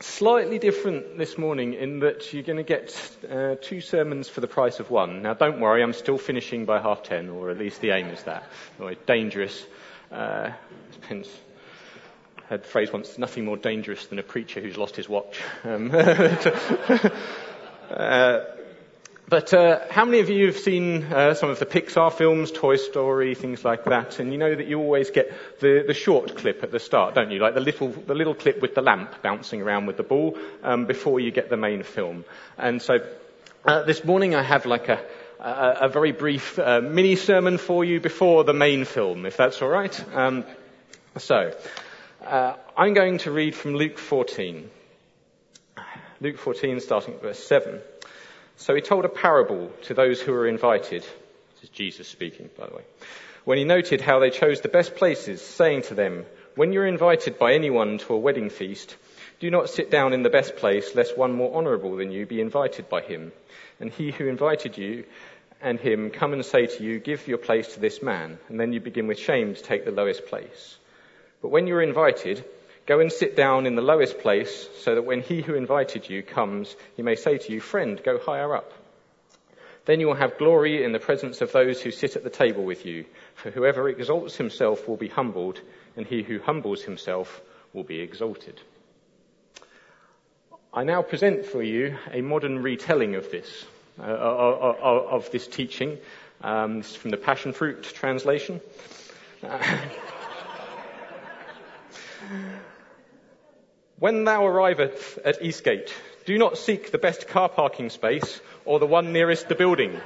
slightly different this morning in that you're going to get uh, two sermons for the price of one. Now, don't worry, I'm still finishing by half ten, or at least the aim is that. Or dangerous. Uh, heard the phrase once, nothing more dangerous than a preacher who's lost his watch. Um, uh, but uh, how many of you have seen uh, some of the Pixar films, Toy Story, things like that? And you know that you always get the, the short clip at the start, don't you? Like the little, the little clip with the lamp bouncing around with the ball um, before you get the main film. And so uh, this morning I have like a, a, a very brief uh, mini sermon for you before the main film, if that's all right. Um, so uh, I'm going to read from Luke 14. Luke 14, starting at verse 7. So he told a parable to those who were invited. This is Jesus speaking, by the way. When he noted how they chose the best places, saying to them, When you're invited by anyone to a wedding feast, do not sit down in the best place, lest one more honourable than you be invited by him. And he who invited you and him come and say to you, Give your place to this man. And then you begin with shame to take the lowest place. But when you're invited, Go and sit down in the lowest place, so that when he who invited you comes, he may say to you, Friend, go higher up. Then you will have glory in the presence of those who sit at the table with you. For whoever exalts himself will be humbled, and he who humbles himself will be exalted. I now present for you a modern retelling of this, uh, of, of, this teaching. Um, this is from the Passion Fruit translation. When thou arrivest at Eastgate, do not seek the best car parking space or the one nearest the building.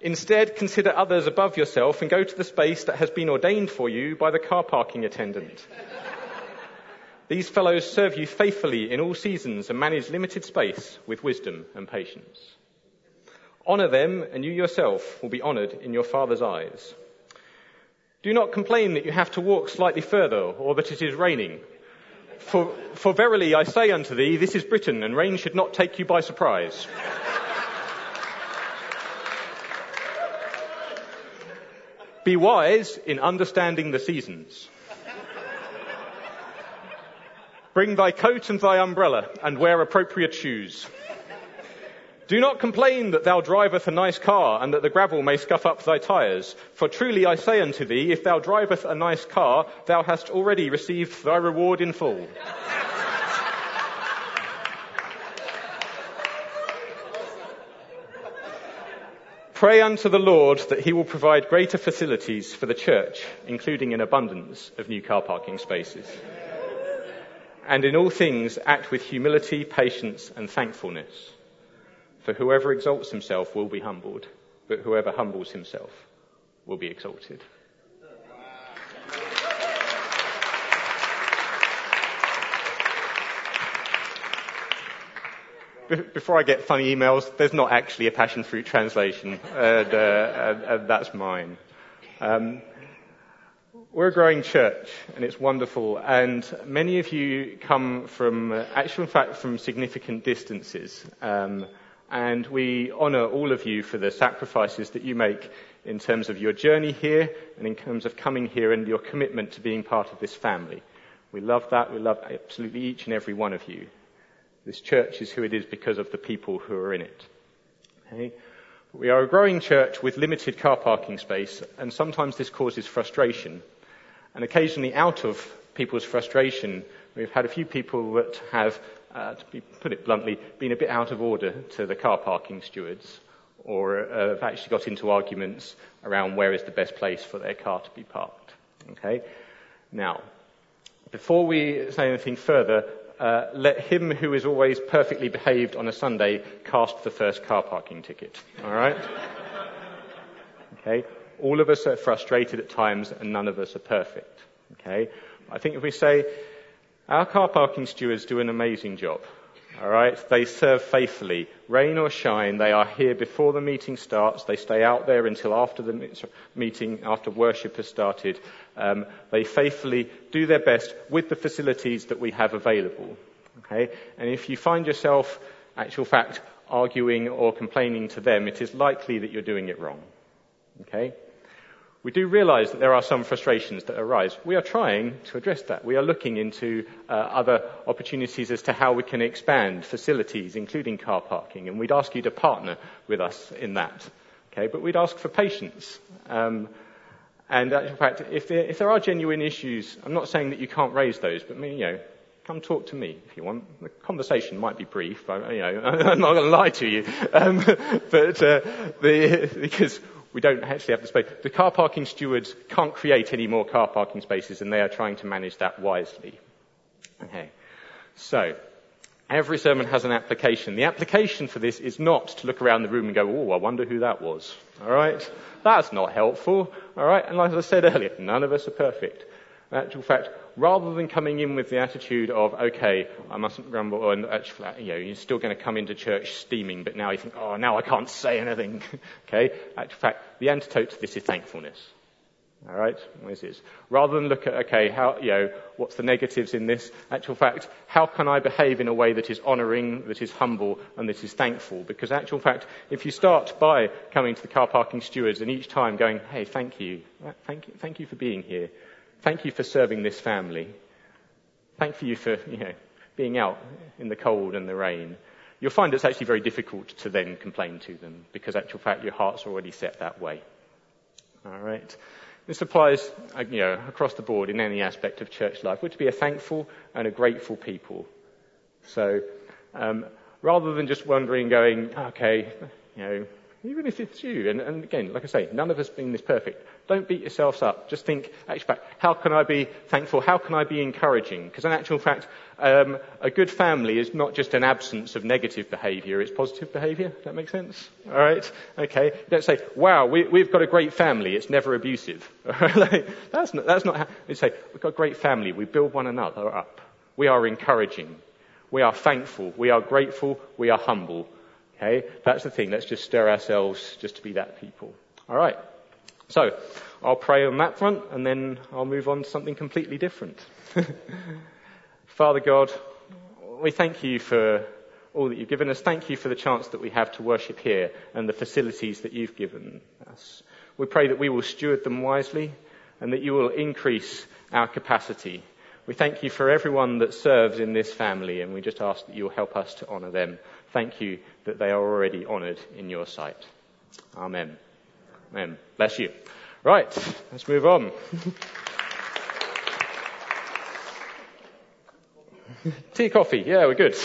Instead, consider others above yourself and go to the space that has been ordained for you by the car parking attendant. These fellows serve you faithfully in all seasons and manage limited space with wisdom and patience. Honor them, and you yourself will be honored in your Father's eyes. Do not complain that you have to walk slightly further or that it is raining. For, for verily I say unto thee, this is Britain, and rain should not take you by surprise. Be wise in understanding the seasons. Bring thy coat and thy umbrella, and wear appropriate shoes. Do not complain that thou drivest a nice car, and that the gravel may scuff up thy tires. For truly I say unto thee, if thou drivest a nice car, thou hast already received thy reward in full. Pray unto the Lord that he will provide greater facilities for the church, including an abundance of new car parking spaces. And in all things, act with humility, patience, and thankfulness for whoever exalts himself will be humbled, but whoever humbles himself will be exalted. Before I get funny emails, there's not actually a passion fruit translation, and, uh, and, and that's mine. Um, we're a growing church, and it's wonderful. And many of you come from, uh, actually, in fact, from significant distances. Um, and we honour all of you for the sacrifices that you make in terms of your journey here and in terms of coming here and your commitment to being part of this family. We love that. We love absolutely each and every one of you. This church is who it is because of the people who are in it. Okay? We are a growing church with limited car parking space, and sometimes this causes frustration. And occasionally, out of people's frustration, we've had a few people that have uh, to be, put it bluntly, been a bit out of order to the car parking stewards, or uh, have actually got into arguments around where is the best place for their car to be parked. Okay? Now, before we say anything further, uh, let him who is always perfectly behaved on a Sunday cast the first car parking ticket. All right? Okay? All of us are frustrated at times, and none of us are perfect. Okay? I think if we say, our car parking stewards do an amazing job. All right, they serve faithfully, rain or shine. They are here before the meeting starts. They stay out there until after the meeting, after worship has started. Um, they faithfully do their best with the facilities that we have available. Okay, and if you find yourself, actual fact, arguing or complaining to them, it is likely that you're doing it wrong. Okay, We do realize that there are some frustrations that arise. We are trying to address that. We are looking into uh, other opportunities as to how we can expand facilities, including car parking, and we'd ask you to partner with us in that. Okay, but we'd ask for patience. Um, and uh, in fact, if there, if there, are genuine issues, I'm not saying that you can't raise those, but you know, come talk to me if you want. The conversation might be brief. I, you know, I'm not going to lie to you, um, but uh, the, because we don't actually have the space. The car parking stewards can't create any more car parking spaces, and they are trying to manage that wisely. Okay, so every sermon has an application. The application for this is not to look around the room and go, "Oh, I wonder who that was." All right, that's not helpful. All right, and like I said earlier, none of us are perfect. In actual fact, rather than coming in with the attitude of, okay, I mustn't grumble, and actually, you know, you're still going to come into church steaming, but now you think, oh, now I can't say anything. okay? In fact, the antidote to this is thankfulness. All right, this is rather than look at okay, how you know what's the negatives in this. Actual fact, how can I behave in a way that is honouring, that is humble, and that is thankful? Because actual fact, if you start by coming to the car parking stewards and each time going, hey, thank you, thank you, thank you for being here, Thank you for serving this family. Thank you for, you know, being out in the cold and the rain. You'll find it's actually very difficult to then complain to them because actual fact your heart's already set that way. Alright. This applies, uh, you know, across the board in any aspect of church life. We're to be a thankful and a grateful people. So, um, rather than just wondering, going, okay, you know, even if it's you, and, and, again, like I say, none of us being this perfect, don't beat yourselves up. Just think, actually, how can I be thankful? How can I be encouraging? Because in actual fact, um, a good family is not just an absence of negative behaviour, it's positive behaviour. Does that make sense? All right? Okay. Don't say, wow, we, have got a great family, it's never abusive. like, that's not, that's not how, say, we've got a great family, we build one another up. We are encouraging. We are thankful. We are grateful. We are humble. Okay? That's the thing. Let's just stir ourselves just to be that people. All right. So, I'll pray on that front and then I'll move on to something completely different. Father God, we thank you for all that you've given us. Thank you for the chance that we have to worship here and the facilities that you've given us. We pray that we will steward them wisely and that you will increase our capacity. We thank you for everyone that serves in this family and we just ask that you'll help us to honour them. Thank you that they are already honoured in your sight. Amen. Amen. Bless you. Right, let's move on. Tea, coffee. Yeah, we're good.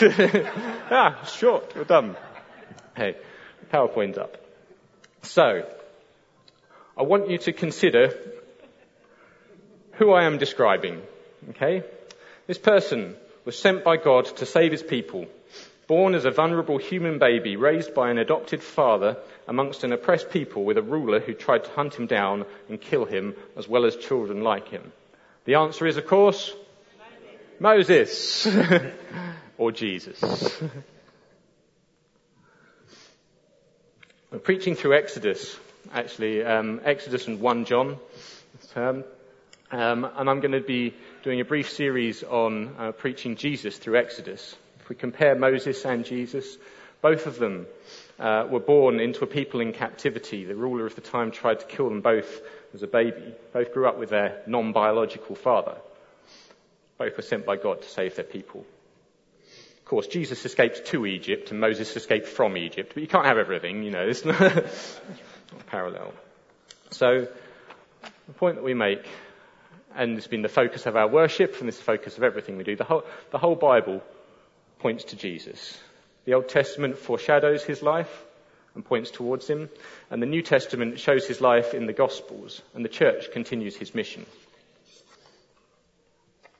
ah, short. We're done. Hey, PowerPoint's up. So, I want you to consider who I am describing. Okay? This person was sent by God to save his people born as a vulnerable human baby, raised by an adopted father amongst an oppressed people with a ruler who tried to hunt him down and kill him, as well as children like him? The answer is, of course, Moses. or Jesus. We're preaching through Exodus, actually, um, Exodus and 1 John. Um, and I'm going to be doing a brief series on uh, preaching Jesus through Exodus we compare Moses and Jesus, both of them uh, were born into a people in captivity. The ruler of the time tried to kill them both as a baby. Both grew up with their non-biological father. Both were sent by God to save their people. Of course, Jesus escaped to Egypt and Moses escaped from Egypt, but you can't have everything, you know, it's not, parallel. So, the point that we make, and it's been the focus of our worship and this the focus of everything we do, the whole, the whole Bible points to Jesus. The Old Testament foreshadows his life and points towards him, and the New Testament shows his life in the Gospels, and the church continues his mission.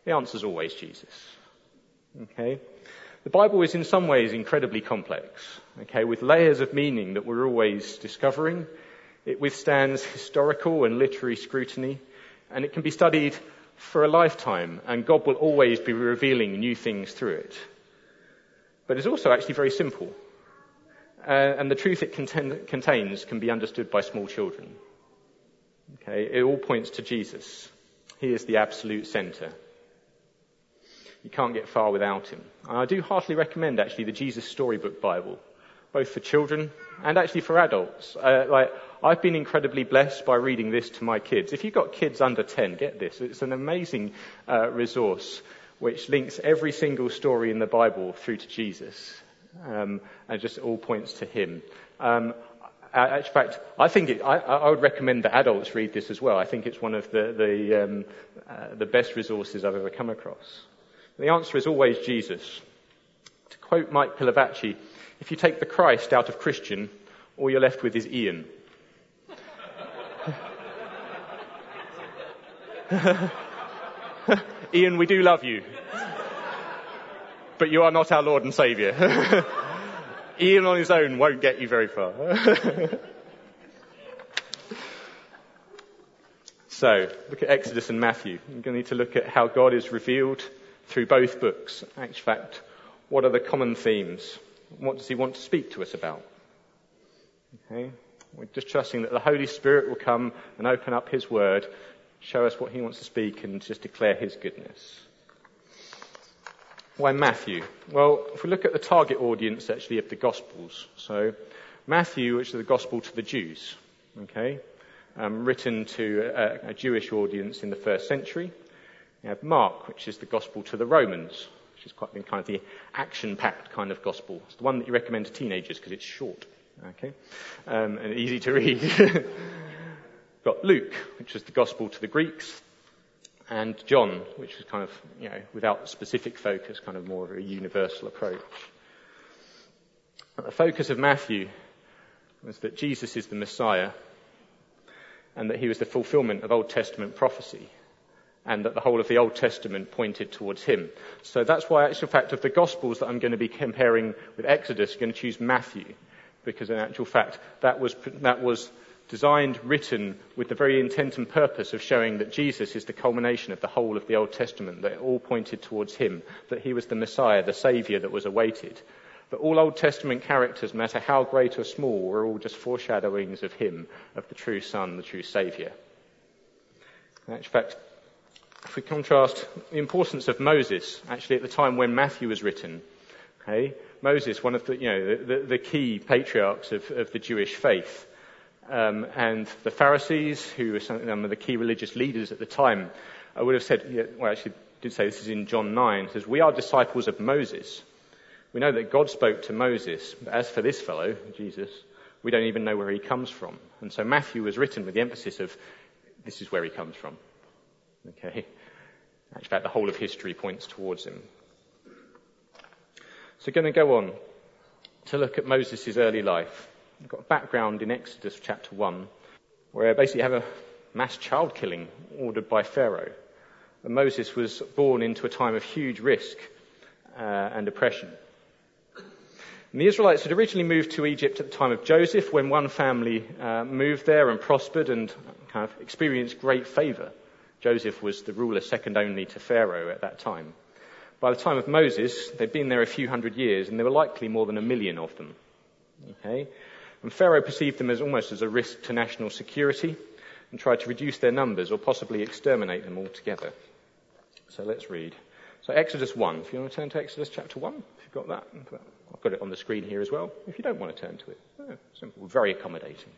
The answer is always Jesus. Okay? The Bible is in some ways incredibly complex, okay, with layers of meaning that we're always discovering. It withstands historical and literary scrutiny, and it can be studied for a lifetime, and God will always be revealing new things through it. But it's also actually very simple. Uh, and the truth it contain, contains can be understood by small children. Okay, it all points to Jesus. He is the absolute center. You can't get far without him. And I do heartily recommend actually the Jesus Storybook Bible. both for children and actually for adults. Uh, like, I've been incredibly blessed by reading this to my kids. If you've got kids under 10, get this. It's an amazing uh, resource which links every single story in the Bible through to Jesus. Um, and just all points to him. Um, in fact, I think it, I, I, would recommend that adults read this as well. I think it's one of the the, um, uh, the best resources I've ever come across. The answer is always Jesus. To quote Mike Pilavachi, if you take the Christ out of Christian, all you're left with is Ian. Ian, we do love you. But you are not our Lord and Saviour. Ian on his own won't get you very far. so, look at Exodus and Matthew. You're going to need to look at how God is revealed through both books. In fact, what are the common themes? What does he want to speak to us about? Okay. We're just trusting that the Holy Spirit will come and open up his word, show us what he wants to speak, and just declare his goodness. Why Matthew? Well, if we look at the target audience actually of the Gospels, so Matthew, which is the Gospel to the Jews, okay, um, written to a, a, Jewish audience in the first century. You have Mark, which is the Gospel to the Romans, which is quite kind of the action-packed kind of Gospel. It's the one that you recommend to teenagers because it's short, okay, um, and easy to read. Got Luke, which is the Gospel to the Greeks, and John, which was kind of, you know, without specific focus, kind of more of a universal approach. the focus of Matthew was that Jesus is the Messiah and that he was the fulfillment of Old Testament prophecy and that the whole of the Old Testament pointed towards him. So that's why, actual fact, of the Gospels that I'm going to be comparing with Exodus, I'm going to choose Matthew because in actual fact, that was, that was designed, written with the very intent and purpose of showing that Jesus is the culmination of the whole of the Old Testament, that it all pointed towards him, that he was the Messiah, the Saviour that was awaited. But all Old Testament characters, no matter how great or small, were all just foreshadowings of him, of the true Son, the true Saviour. In fact, if we contrast the importance of Moses, actually at the time when Matthew was written, okay, Moses, one of the, you know, the, the, the key patriarchs of, of the Jewish faith, um, and the Pharisees, who were some of the key religious leaders at the time, I would have said, well, actually, did say this is in John 9, says, We are disciples of Moses. We know that God spoke to Moses, but as for this fellow, Jesus, we don't even know where he comes from. And so Matthew was written with the emphasis of, this is where he comes from. Okay? In fact, the whole of history points towards him. So, going to go on to look at Moses' early life. We've got a background in Exodus chapter 1, where basically you have a mass child killing ordered by Pharaoh. And Moses was born into a time of huge risk uh, and oppression. And the Israelites had originally moved to Egypt at the time of Joseph, when one family uh, moved there and prospered and kind of experienced great favor. Joseph was the ruler second only to Pharaoh at that time. By the time of Moses, they'd been there a few hundred years, and there were likely more than a million of them. Okay? And Pharaoh perceived them as almost as a risk to national security and tried to reduce their numbers or possibly exterminate them altogether. So let's read. So Exodus 1. If you want to turn to Exodus chapter 1, if you've got that, I've got it on the screen here as well. If you don't want to turn to it, oh, simple, very accommodating.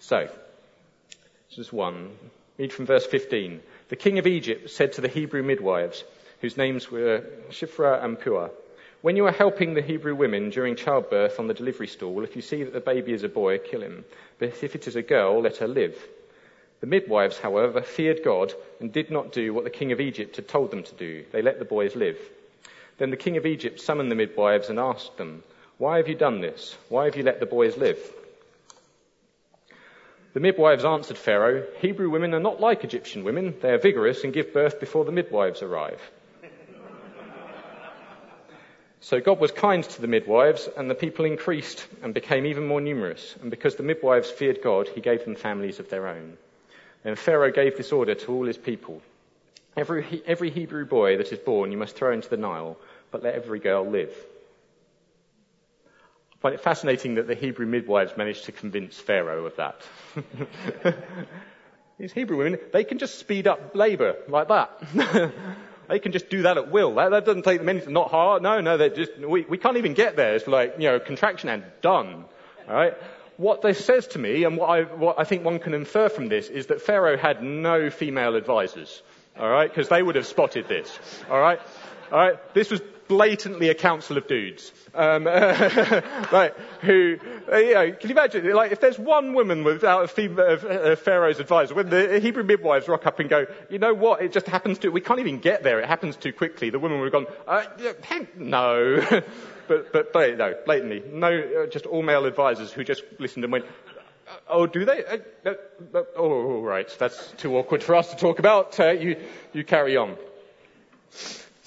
So, Exodus 1. Read from verse 15. The king of Egypt said to the Hebrew midwives, whose names were Shiphrah and Puah, when you are helping the Hebrew women during childbirth on the delivery stool, if you see that the baby is a boy, kill him. But if it is a girl, let her live. The midwives, however, feared God and did not do what the king of Egypt had told them to do. They let the boys live. Then the king of Egypt summoned the midwives and asked them, Why have you done this? Why have you let the boys live? The midwives answered Pharaoh, Hebrew women are not like Egyptian women. They are vigorous and give birth before the midwives arrive. So God was kind to the midwives, and the people increased and became even more numerous. And because the midwives feared God, he gave them families of their own. Then Pharaoh gave this order to all his people every, every Hebrew boy that is born you must throw into the Nile, but let every girl live. I find it fascinating that the Hebrew midwives managed to convince Pharaoh of that. These Hebrew women, they can just speed up labour like that. They can just do that at will. That, that doesn't take them anything, not hard. No, no, they just, we, we can't even get there. It's like, you know, contraction and done. Alright? What this says to me, and what I, what I think one can infer from this, is that Pharaoh had no female advisors. Alright? Because they would have spotted this. Alright? Alright? This was blatantly a council of dudes. Um, who, uh, you know, can you imagine, like, if there's one woman without a female, Pharaoh's advisor, when the Hebrew midwives rock up and go, you know what, it just happens to, we can't even get there, it happens too quickly, the woman would have gone, uh, no. but, but, but, no, blatantly, no, uh, just all male advisors who just listened and went, Oh, do they? Uh, uh, uh, oh, right. That's too awkward for us to talk about. Uh, you, you carry on.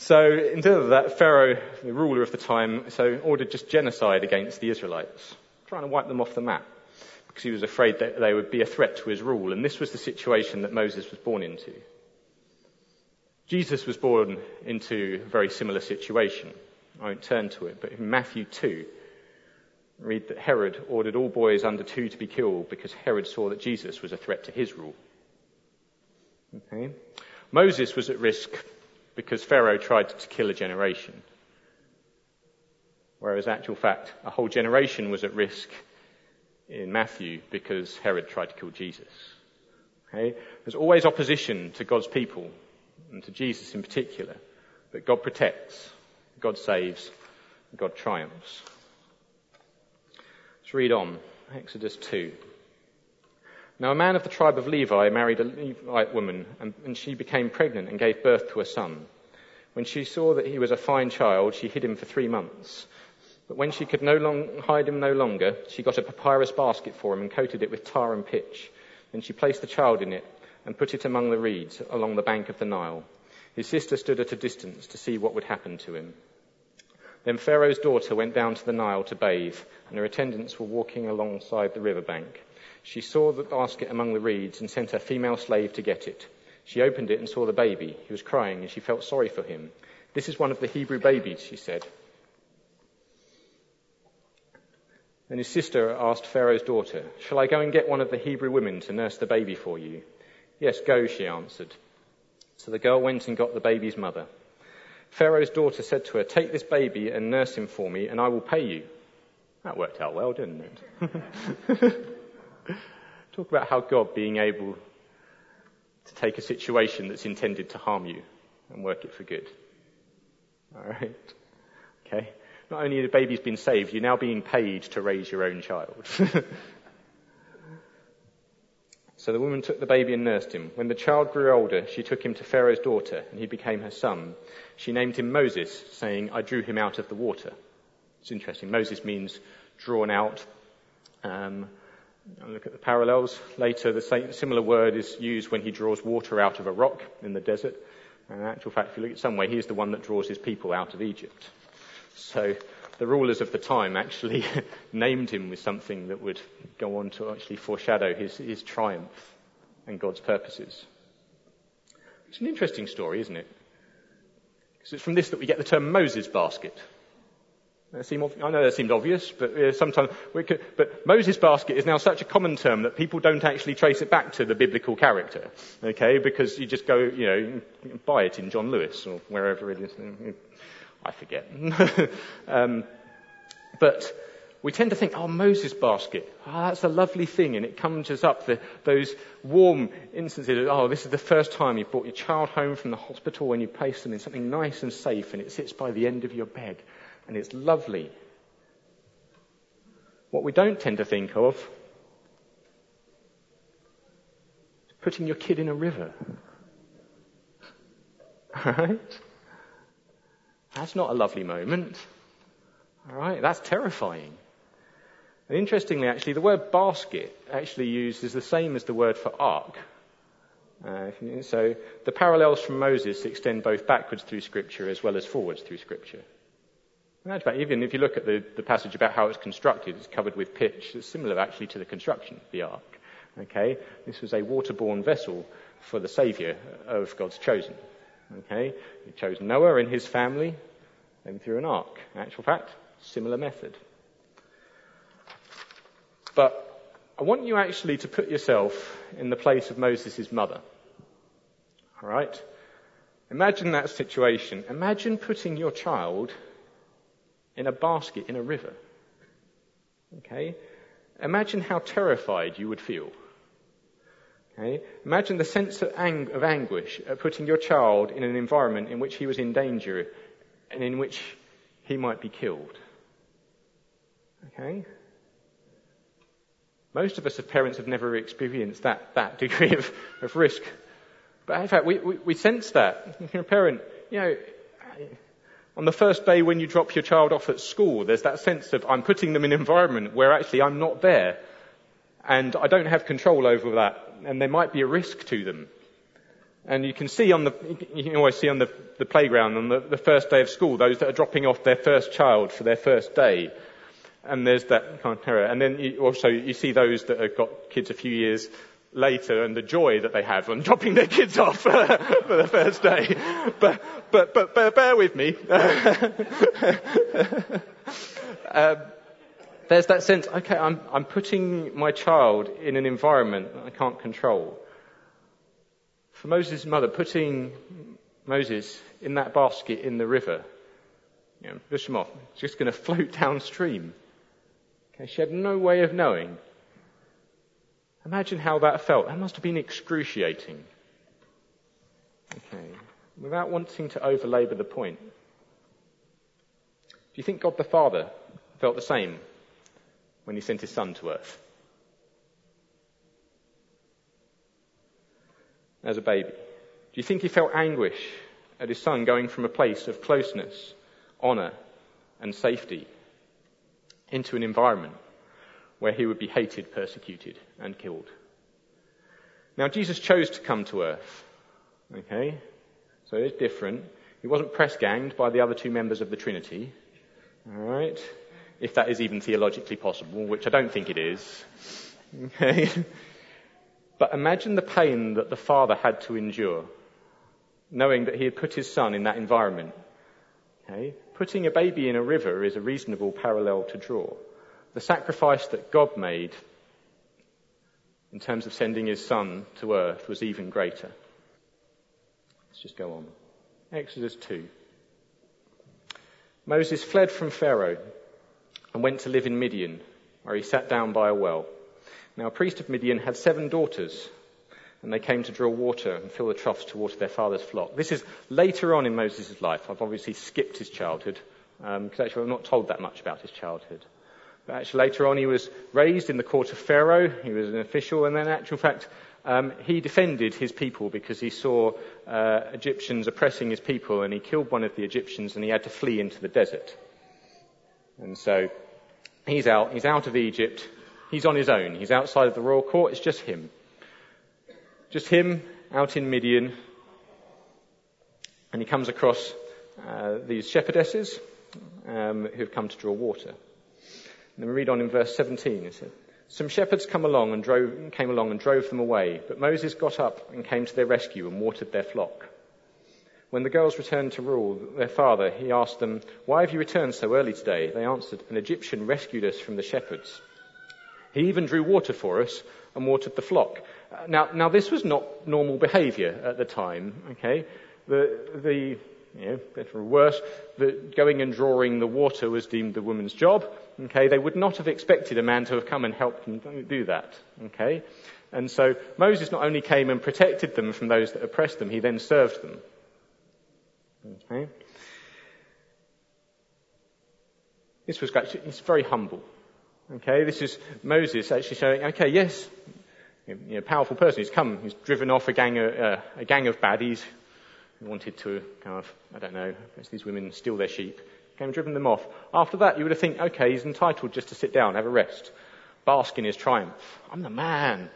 So instead of that, Pharaoh, the ruler of the time, so ordered just genocide against the Israelites, trying to wipe them off the map because he was afraid that they would be a threat to his rule. And this was the situation that Moses was born into. Jesus was born into a very similar situation. I won't turn to it, but in Matthew 2, read that Herod ordered all boys under two to be killed because Herod saw that Jesus was a threat to his rule. Okay? Moses was at risk because Pharaoh tried to kill a generation. Whereas, actual fact, a whole generation was at risk in Matthew because Herod tried to kill Jesus. Okay? There's always opposition to God's people and to Jesus in particular, but God protects, God saves, God triumphs. Let's read on. Exodus 2. Now a man of the tribe of Levi married a Levite woman, and, and, she became pregnant and gave birth to a son. When she saw that he was a fine child, she hid him for three months. But when she could no long, hide him no longer, she got a papyrus basket for him and coated it with tar and pitch. Then she placed the child in it and put it among the reeds along the bank of the Nile. His sister stood at a distance to see what would happen to him. Then Pharaoh's daughter went down to the Nile to bathe, and her attendants were walking alongside the river bank. She saw the basket among the reeds and sent her female slave to get it. She opened it and saw the baby. He was crying and she felt sorry for him. This is one of the Hebrew babies, she said. And his sister asked Pharaoh's daughter, Shall I go and get one of the Hebrew women to nurse the baby for you? Yes, go, she answered. So the girl went and got the baby's mother. Pharaoh's daughter said to her, Take this baby and nurse him for me, and I will pay you. That worked out well, didn't it? Talk about how God being able to take a situation that's intended to harm you and work it for good. Alright? Okay? Not only the baby's been saved, you're now being paid to raise your own child. so the woman took the baby and nursed him. When the child grew older, she took him to Pharaoh's daughter, and he became her son. She named him Moses, saying, I drew him out of the water. It's interesting. Moses means drawn out. Um, look at the parallels. Later, the same, similar word is used when he draws water out of a rock in the desert. And in actual fact, if you look at some way, he's the one that draws his people out of Egypt. So the rulers of the time actually named him with something that would go on to actually foreshadow his, his triumph and God's purposes. It's an interesting story, isn't it? Because it's from this that we get the term Moses basket. Seem, I know that seemed obvious, but uh, sometimes, could, but Moses basket is now such a common term that people don't actually trace it back to the biblical character, okay? Because you just go, you know, buy it in John Lewis or wherever it is. I forget. um, but we tend to think, oh, Moses basket, oh, that's a lovely thing, and it conjures up the, those warm instances. Oh, this is the first time you've brought your child home from the hospital and you place them in something nice and safe, and it sits by the end of your bed and it's lovely. What we don't tend to think of is putting your kid in a river. Alright? That's not a lovely moment. Alright? That's terrifying. And interestingly, actually, the word basket actually used is the same as the word for ark. Uh, so the parallels from Moses extend both backwards through Scripture as well as forwards through Scripture. Even if you look at the, the passage about how it's constructed, it's covered with pitch. It's similar actually to the construction of the ark. Okay? This was a waterborne vessel for the Saviour of God's chosen. Okay? He chose Noah and his family, then through an ark. In actual fact, similar method. But I want you actually to put yourself in the place of Moses' mother. Alright? Imagine that situation. Imagine putting your child in a basket in a river. Okay? Imagine how terrified you would feel. Okay? Imagine the sense of, ang- of anguish at putting your child in an environment in which he was in danger and in which he might be killed. Okay? Most of us as parents have never experienced that, that degree of, of risk. But in fact, we, we, we sense that. You're a parent, you know, on the first day when you drop your child off at school, there's that sense of I'm putting them in an environment where actually I'm not there. And I don't have control over that. And there might be a risk to them. And you can see on the, you can always see on the, the playground on the, the first day of school, those that are dropping off their first child for their first day. And there's that kind of terror. And then you also, you see those that have got kids a few years later and the joy that they have on dropping their kids off for the first day. But, but, but, but bear with me. um, there's that sense, okay, I'm, I'm putting my child in an environment that I can't control. For Moses' mother, putting Moses in that basket in the river, you know, it's just going to float downstream. Okay, she had no way of knowing Imagine how that felt. That must have been excruciating. Okay. Without wanting to overlabour the point, do you think God the Father felt the same when he sent his son to earth? As a baby. Do you think he felt anguish at his son going from a place of closeness, honour, and safety into an environment where he would be hated, persecuted, and killed. Now, Jesus chose to come to earth. Okay? So it's different. He wasn't press ganged by the other two members of the Trinity. Alright? If that is even theologically possible, which I don't think it is. Okay? But imagine the pain that the father had to endure, knowing that he had put his son in that environment. Okay? Putting a baby in a river is a reasonable parallel to draw the sacrifice that God made in terms of sending his son to earth was even greater. Let's just go on. Exodus 2. Moses fled from Pharaoh and went to live in Midian, where he sat down by a well. Now, a priest of Midian had seven daughters, and they came to draw water and fill the troughs to water their father's flock. This is later on in Moses' life. I've obviously skipped his childhood, because um, actually I'm not told that much about his childhood. But actually, later on, he was raised in the court of Pharaoh. He was an official, and then, in actual fact, um, he defended his people because he saw uh, Egyptians oppressing his people, and he killed one of the Egyptians, and he had to flee into the desert. And so he's out. He's out of Egypt. He's on his own. He's outside of the royal court. It's just him. Just him out in Midian. And he comes across uh, these shepherdesses um, who've come to draw water. And then we read on in verse 17. It said, Some shepherds come along and drove, came along and drove them away, but Moses got up and came to their rescue and watered their flock. When the girls returned to Reuel their father, he asked them, Why have you returned so early today? They answered, An Egyptian rescued us from the shepherds. He even drew water for us and watered the flock. Now, now this was not normal behavior at the time, okay? The, the, you know, better or worse, that going and drawing the water was deemed the woman's job. Okay, they would not have expected a man to have come and helped them do that. Okay, and so Moses not only came and protected them from those that oppressed them, he then served them. Okay, this was actually it's very humble. Okay, this is Moses actually showing. Okay, yes, you know, powerful person. He's come. He's driven off a gang of, uh, a gang of baddies who wanted to kind of, I don't know, these women steal their sheep, came and driven them off. After that, you would have think, okay, he's entitled just to sit down, have a rest, bask in his triumph. I'm the man.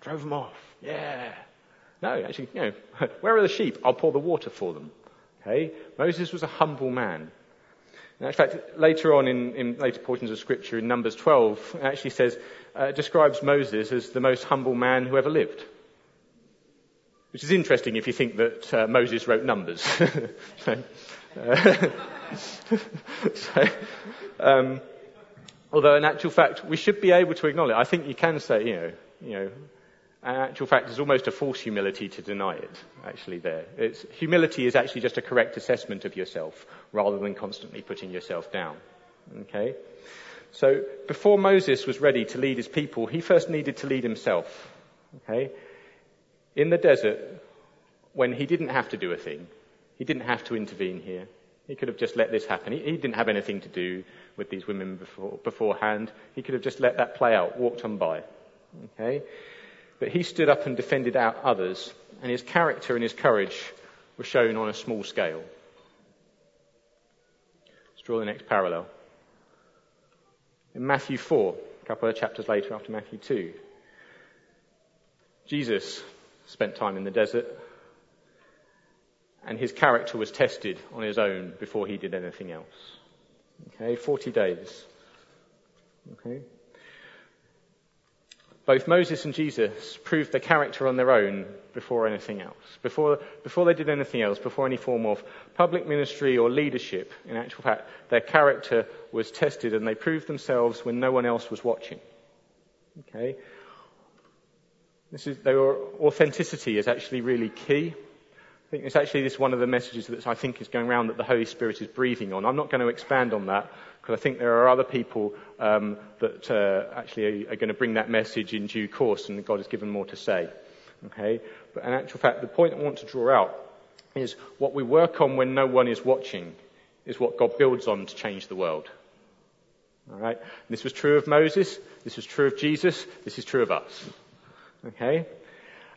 Drove them off. Yeah. No, actually, you know, where are the sheep? I'll pour the water for them. Okay? Moses was a humble man. In fact, later on in, in, later portions of scripture in Numbers 12, it actually says, uh, describes Moses as the most humble man who ever lived. Which is interesting if you think that uh, Moses wrote Numbers. so, uh, so um, although in actual fact we should be able to acknowledge, I think you can say, you know, you know, And in actual fact, there's almost a false humility to deny it, actually, there. It's, humility is actually just a correct assessment of yourself rather than constantly putting yourself down. Okay? So, before Moses was ready to lead his people, he first needed to lead himself. Okay? In the desert, when he didn't have to do a thing, he didn't have to intervene here. He could have just let this happen. He, he didn't have anything to do with these women before, beforehand. He could have just let that play out, walked on by. Okay? But he stood up and defended out others, and his character and his courage were shown on a small scale. Let's draw the next parallel. In Matthew 4, a couple of chapters later after Matthew 2, Jesus spent time in the desert, and his character was tested on his own before he did anything else. Okay, 40 days. Okay. Both Moses and Jesus proved their character on their own before anything else. Before, before they did anything else, before any form of public ministry or leadership, in actual fact, their character was tested and they proved themselves when no one else was watching. Okay? This is, authenticity is actually really key. I think it's actually this one of the messages that I think is going around that the Holy Spirit is breathing on. I'm not going to expand on that because I think there are other people um, that uh, actually are, are, going to bring that message in due course, and God has given more to say. Okay, but in actual fact, the point I want to draw out is what we work on when no one is watching is what God builds on to change the world. All right, and this was true of Moses. This was true of Jesus. This is true of us. Okay.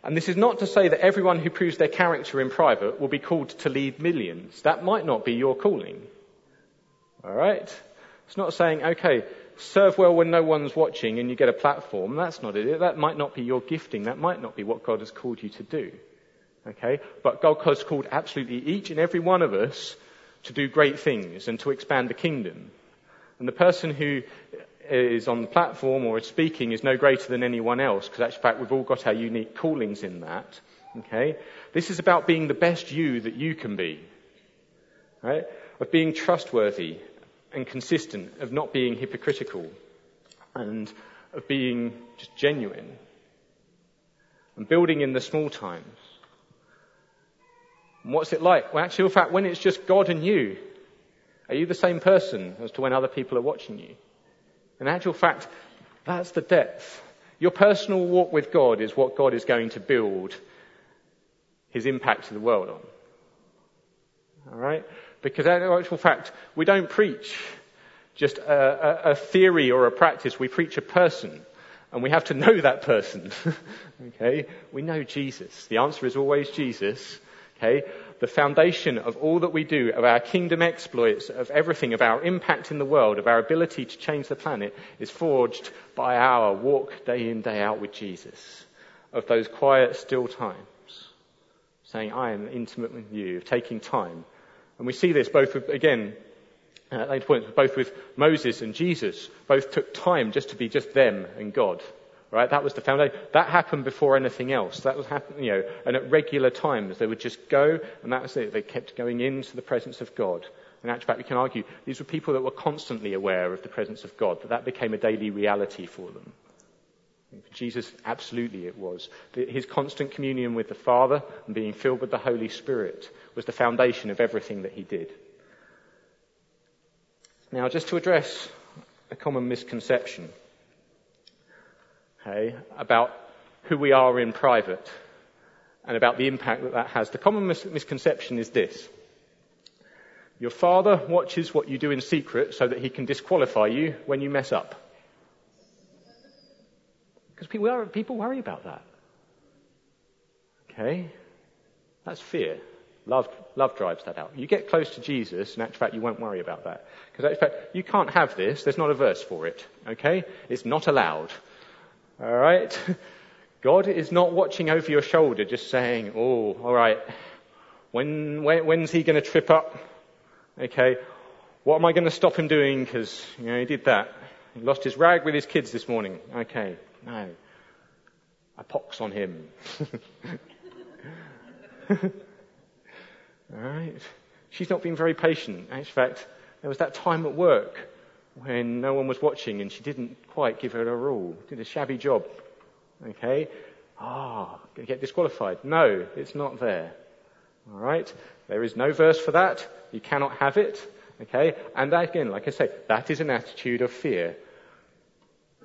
And this is not to say that everyone who proves their character in private will be called to lead millions. That might not be your calling. Alright? It's not saying, okay, serve well when no one's watching and you get a platform. That's not it. That might not be your gifting. That might not be what God has called you to do. Okay? But God has called absolutely each and every one of us to do great things and to expand the kingdom. And the person who is on the platform or is speaking is no greater than anyone else, because actually, in fact, we've all got our unique callings in that. Okay? This is about being the best you that you can be. Right? Of being trustworthy and consistent, of not being hypocritical, and of being just genuine. And building in the small times. And what's it like? Well, actually, in fact, when it's just God and you, are you the same person as to when other people are watching you? In actual fact, that's the depth. Your personal walk with God is what God is going to build his impact to the world on. Alright? Because in actual fact, we don't preach just a, a, a theory or a practice, we preach a person. And we have to know that person. okay? We know Jesus. The answer is always Jesus. Okay? the foundation of all that we do, of our kingdom exploits, of everything, of our impact in the world, of our ability to change the planet, is forged by our walk day in, day out with Jesus. Of those quiet, still times. Saying, I am intimate with you, of taking time. And we see this both with, again, uh, at later points, both with Moses and Jesus. Both took time just to be just them and God. Right? That was the foundation. That happened before anything else. That was happening, you know, and at regular times they would just go, and that was it. They kept going into the presence of God. In actual fact, we can argue these were people that were constantly aware of the presence of God, that that became a daily reality for them. For Jesus, absolutely it was. His constant communion with the Father and being filled with the Holy Spirit was the foundation of everything that he did. Now, just to address a common misconception okay, about who we are in private and about the impact that that has. The common mis- misconception is this. Your father watches what you do in secret so that he can disqualify you when you mess up. Because people, worry about that. Okay? That's fear. Love, love drives that out. You get close to Jesus, and in fact, you won't worry about that. Because in fact, you can't have this. There's not a verse for it. Okay? It's not allowed. All right? God is not watching over your shoulder just saying, oh, all right, when, when when's he going to trip up? Okay, what am I going to stop him doing? Because, you know, he did that. He lost his rag with his kids this morning. Okay, no. A pox on him. all right. She's not been very patient. In fact, there was that time at work when no one was watching and she didn't quite give it her all. Did a shabby job. Okay? Ah, going to get disqualified. No, it's not there. All right? There is no verse for that. You cannot have it. Okay? And again, like I say, that is an attitude of fear.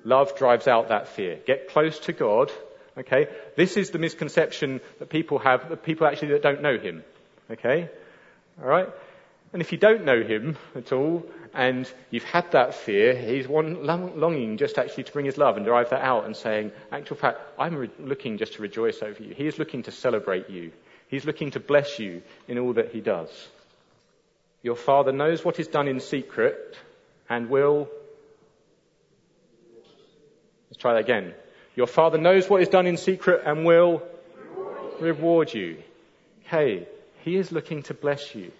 Love drives out that fear. Get close to God. Okay? This is the misconception that people have, that people actually that don't know Him. Okay? Alright? And if you don't know Him at all, and you've had that fear, He's one longing just actually to bring His love and drive that out and saying, actual fact, I'm re- looking just to rejoice over you. He is looking to celebrate you. He's looking to bless you in all that He does. Your Father knows what is done in secret and will. Let's try that again. Your Father knows what is done in secret and will reward you. Okay, He is looking to bless you.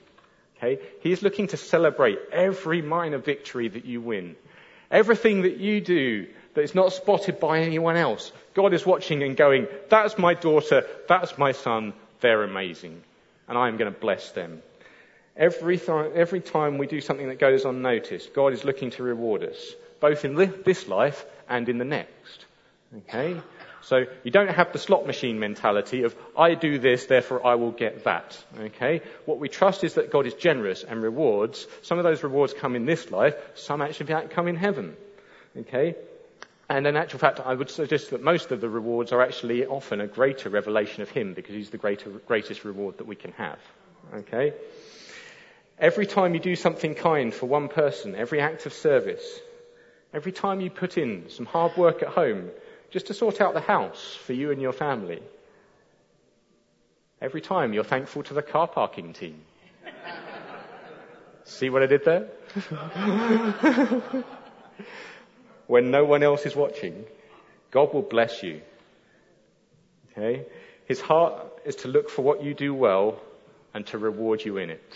Okay, He is looking to celebrate every minor victory that you win. Everything that you do that is not spotted by anyone else. God is watching and going, that's my daughter, that's my son, they're amazing. And I am going to bless them. Every, th- every time we do something that goes unnoticed, God is looking to reward us, both in this life and in the next. Okay? So you don't have the slot machine mentality of, I do this, therefore I will get that. Okay? What we trust is that God is generous and rewards. Some of those rewards come in this life, some actually come in heaven. Okay? And in actual fact, I would suggest that most of the rewards are actually often a greater revelation of Him because He's the greater, greatest reward that we can have. Okay? Every time you do something kind for one person, every act of service, every time you put in some hard work at home just to sort out the house for you and your family, every time you're thankful to the car parking team. See what I did there? when no one else is watching, God will bless you. Okay? His heart is to look for what you do well and to reward you in it.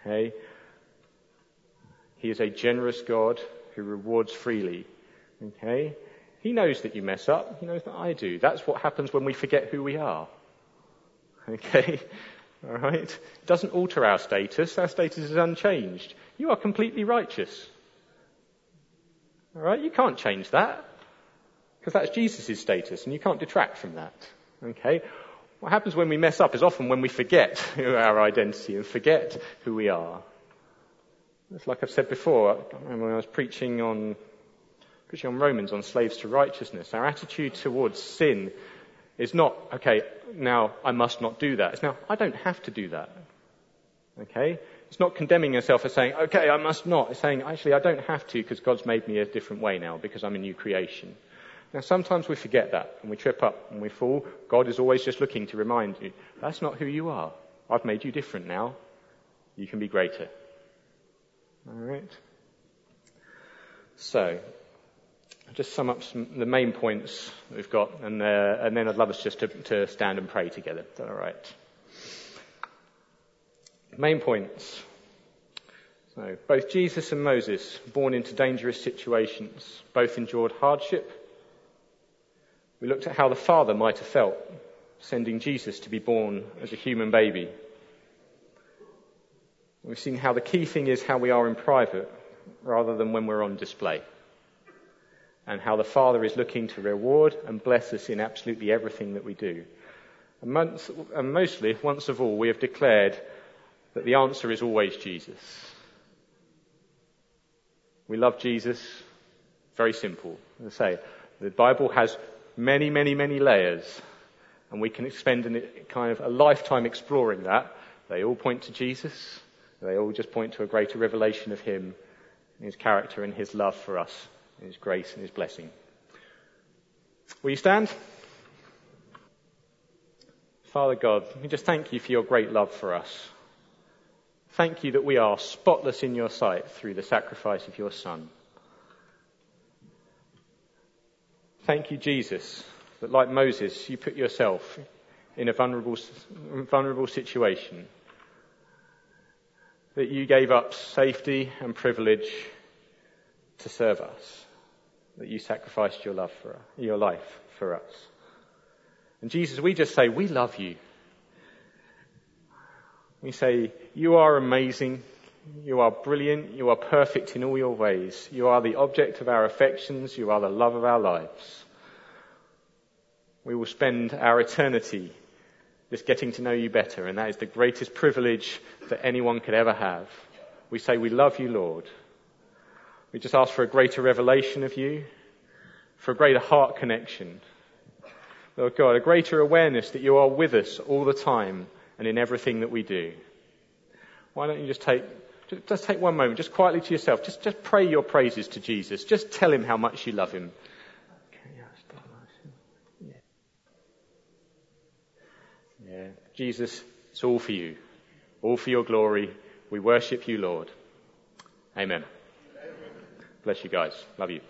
Okay? He is a generous God who rewards freely. Okay? He knows that you mess up. He knows that I do. That's what happens when we forget who we are. Okay? Alright? It doesn't alter our status. Our status is unchanged. You are completely righteous. Alright? You can't change that. Because that's Jesus' status and you can't detract from that. Okay? What happens when we mess up is often when we forget our identity and forget who we are. It's like I've said before, when I was preaching on, preaching on Romans on slaves to righteousness, our attitude towards sin is not, okay, now I must not do that. It's now, I don't have to do that. Okay? It's not condemning yourself as saying, okay, I must not. It's saying, actually, I don't have to because God's made me a different way now because I'm a new creation. Now, sometimes we forget that and we trip up and we fall. God is always just looking to remind you, that's not who you are. I've made you different now. You can be greater. Alright? So, I'll just sum up some, the main points we've got and, uh, and then I'd love us just to, to stand and pray together. Alright. Main points. So, both Jesus and Moses, born into dangerous situations, both endured hardship we looked at how the Father might have felt sending Jesus to be born as a human baby. We've seen how the key thing is how we are in private rather than when we're on display. And how the Father is looking to reward and bless us in absolutely everything that we do. And, months, and mostly, once of all, we have declared that the answer is always Jesus. We love Jesus. Very simple. As I say, the Bible has many, many, many layers. And we can spend kind of a lifetime exploring that. They all point to Jesus. They all just point to a greater revelation of Him, His character and His love for us, His grace and His blessing. Will you stand? Father God, we just thank you for your great love for us. Thank you that we are spotless in your sight through the sacrifice of your Son. Thank you, Jesus, that like Moses, you put yourself in a vulnerable, vulnerable situation. That you gave up safety and privilege to serve us. That you sacrificed your love for us, your life for us. And Jesus, we just say, we love you. We say, you are amazing. You are brilliant. You are perfect in all your ways. You are the object of our affections. You are the love of our lives. we will spend our eternity just getting to know you better, and that is the greatest privilege that anyone could ever have. We say, We love you, Lord. We just ask for a greater revelation of you, for a greater heart connection. Lord God, a greater awareness that you are with us all the time and in everything that we do. Why don't you just take, just, take one moment, just quietly to yourself, just, just pray your praises to Jesus. Just tell him how much you love him. Yeah. Jesus, it's all for you. All for your glory. We worship you, Lord. Amen. Bless you guys. Love you.